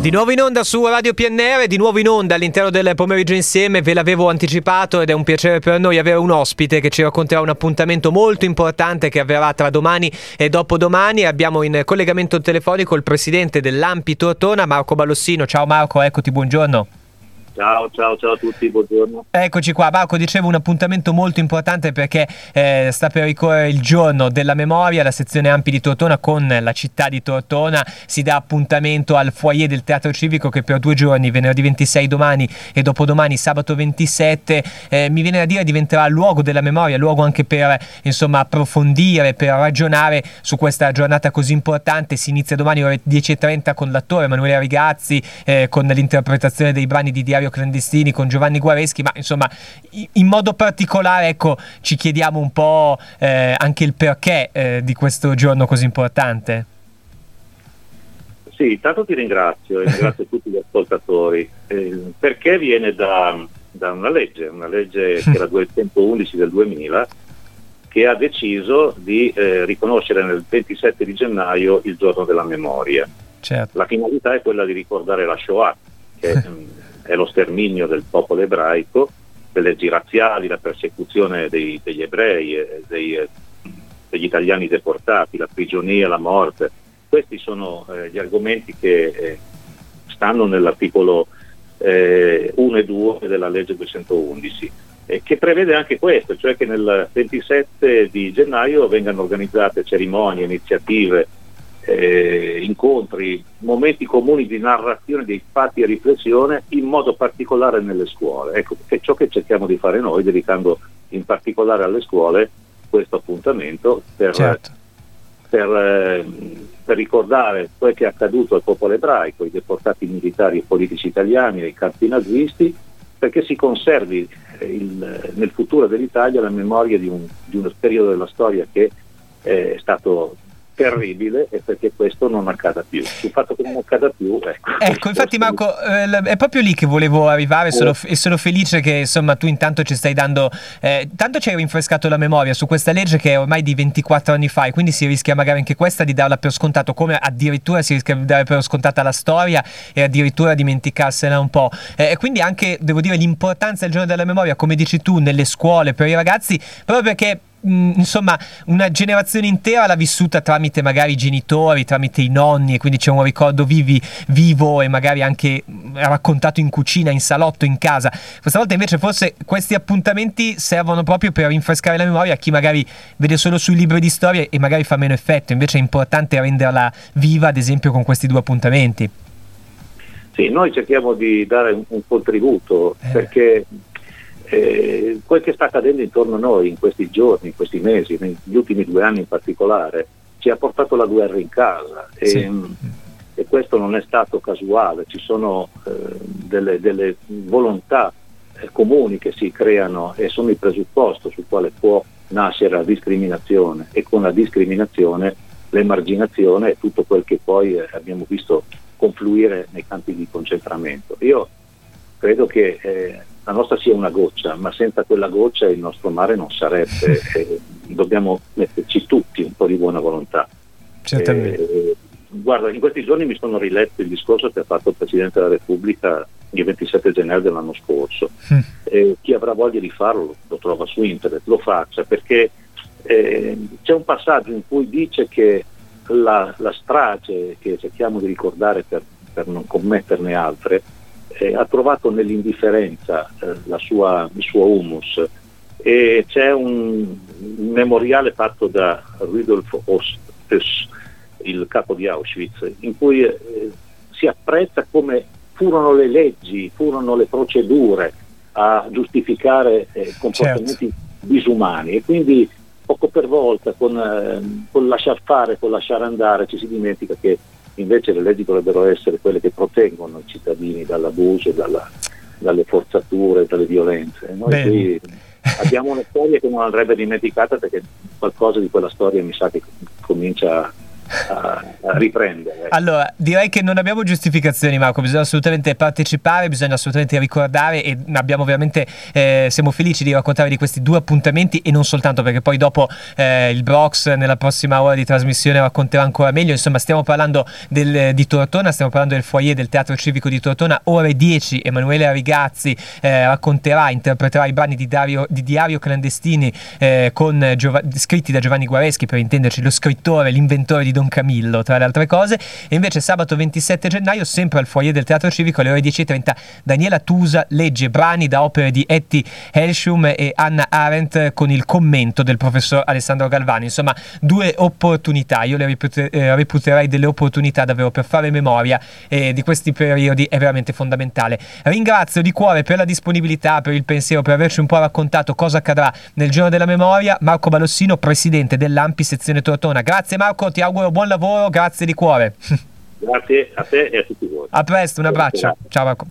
Di nuovo in onda su Radio PNR, di nuovo in onda all'interno del pomeriggio insieme, ve l'avevo anticipato ed è un piacere per noi avere un ospite che ci racconterà un appuntamento molto importante che avverrà tra domani e dopodomani. Abbiamo in collegamento telefonico il presidente dell'Ampi Tortona, Marco Ballossino. Ciao Marco, eccoti, buongiorno. Ciao, ciao, ciao a tutti, buongiorno. Eccoci qua, Marco, dicevo un appuntamento molto importante perché eh, sta per ricorrere il giorno della memoria, la sezione Ampi di Tortona con la città di Tortona si dà appuntamento al foyer del Teatro Civico che per due giorni, venerdì 26 domani e dopodomani sabato 27, eh, mi viene da dire diventerà luogo della memoria, luogo anche per insomma approfondire, per ragionare su questa giornata così importante. Si inizia domani ore 10.30 con l'attore Emanuele Rigazzi, eh, con l'interpretazione dei brani di Diario Clandestini con Giovanni Guareschi, ma insomma in modo particolare ecco, ci chiediamo un po' eh, anche il perché eh, di questo giorno così importante. Sì, tanto ti ringrazio e ringrazio tutti gli ascoltatori, eh, perché viene da, da, una legge, una legge che era 211 del 2000, che ha deciso di eh, riconoscere nel 27 di gennaio il giorno della memoria. Certo. La finalità è quella di ricordare la Shoah, che è lo sterminio del popolo ebraico, le leggi razziali, la persecuzione dei, degli ebrei, dei, eh, degli italiani deportati, la prigionia, la morte. Questi sono eh, gli argomenti che eh, stanno nell'articolo eh, 1 e 2 della legge 211 che prevede anche questo, cioè che nel 27 di gennaio vengano organizzate cerimonie, iniziative, eh, incontri, momenti comuni di narrazione dei fatti e riflessione, in modo particolare nelle scuole. Ecco, è ciò che cerchiamo di fare noi, dedicando in particolare alle scuole questo appuntamento per, certo. per, eh, per ricordare quel che è accaduto al popolo ebraico, i deportati militari e politici italiani, ai campi nazisti, perché si conservi eh, il, nel futuro dell'Italia la memoria di un, di un periodo della storia che è stato terribile e perché questo non accada più. Sul fatto che non accada più, ecco. Ecco, infatti Marco, eh, è proprio lì che volevo arrivare sono, e sono felice che insomma tu intanto ci stai dando, eh, tanto ci hai rinfrescato la memoria su questa legge che è ormai di 24 anni fa e quindi si rischia magari anche questa di darla per scontato, come addirittura si rischia di dare per scontata la storia e addirittura dimenticarsela un po'. Eh, quindi anche, devo dire, l'importanza del giorno della memoria, come dici tu, nelle scuole, per i ragazzi, proprio perché Mm, insomma una generazione intera l'ha vissuta tramite magari i genitori, tramite i nonni e quindi c'è un ricordo vivi, vivo e magari anche mm, raccontato in cucina, in salotto, in casa. Questa volta invece forse questi appuntamenti servono proprio per rinfrescare la memoria a chi magari vede solo sui libri di storia e magari fa meno effetto, invece è importante renderla viva ad esempio con questi due appuntamenti. Sì, noi cerchiamo di dare un, un contributo eh. perché eh, quel che sta accadendo intorno a noi in questi giorni, in questi mesi, negli ultimi due anni in particolare, ci ha portato la guerra in casa e, sì. e questo non è stato casuale, ci sono eh, delle, delle, volontà eh, comuni che si creano e sono il presupposto sul quale può nascere la discriminazione e con la discriminazione l'emarginazione e tutto quel che poi eh, abbiamo visto confluire nei campi di concentramento. Io credo che eh, la nostra sia una goccia, ma senza quella goccia il nostro mare non sarebbe. eh, dobbiamo metterci tutti un po' di buona volontà. Eh, guarda, in questi giorni mi sono riletto il discorso che ha fatto il Presidente della Repubblica il 27 gennaio dell'anno scorso. Mm. Eh, chi avrà voglia di farlo lo trova su internet, lo faccia perché eh, c'è un passaggio in cui dice che la, la strage che cerchiamo di ricordare per, per non commetterne altre eh, ha trovato nell'indifferenza eh, sua, il suo humus e c'è un memoriale fatto da Rudolf Ostes, il capo di Auschwitz, in cui eh, si apprezza come furono le leggi, furono le procedure a giustificare eh, comportamenti certo. disumani e quindi poco per volta con, eh, con lasciar fare, con lasciare andare ci si dimentica che invece le leggi dovrebbero essere quelle che proteggono i cittadini dall'abuso, dalla, dalle forzature, dalle violenze. Noi qui abbiamo una storia che non andrebbe dimenticata perché qualcosa di quella storia mi sa che comincia riprendere. Allora, direi che non abbiamo giustificazioni Marco, bisogna assolutamente partecipare, bisogna assolutamente ricordare e abbiamo veramente, eh, siamo felici di raccontare di questi due appuntamenti e non soltanto perché poi dopo eh, il Brox nella prossima ora di trasmissione racconterà ancora meglio, insomma stiamo parlando del, di Tortona, stiamo parlando del foyer del Teatro Civico di Tortona, ore 10 Emanuele Rigazzi eh, racconterà, interpreterà i brani di, Dario, di Diario Clandestini eh, con Giov- scritti da Giovanni Guareschi, per intenderci lo scrittore, l'inventore di Don Camillo, tra le altre cose, e invece sabato 27 gennaio, sempre al foyer del Teatro Civico alle ore 10.30, Daniela Tusa legge brani da opere di Etty Helshum e Anna Arendt con il commento del professor Alessandro Galvani, insomma due opportunità, io le repute- eh, reputerei delle opportunità davvero per fare memoria eh, di questi periodi, è veramente fondamentale. Ringrazio di cuore per la disponibilità, per il pensiero, per averci un po' raccontato cosa accadrà nel giorno della memoria, Marco Balossino, presidente dell'Ampi sezione Tortona. Grazie Marco, ti auguro buon lavoro, grazie di cuore. Grazie a te e a tutti voi. A presto, un abbraccio. Ciao Marco.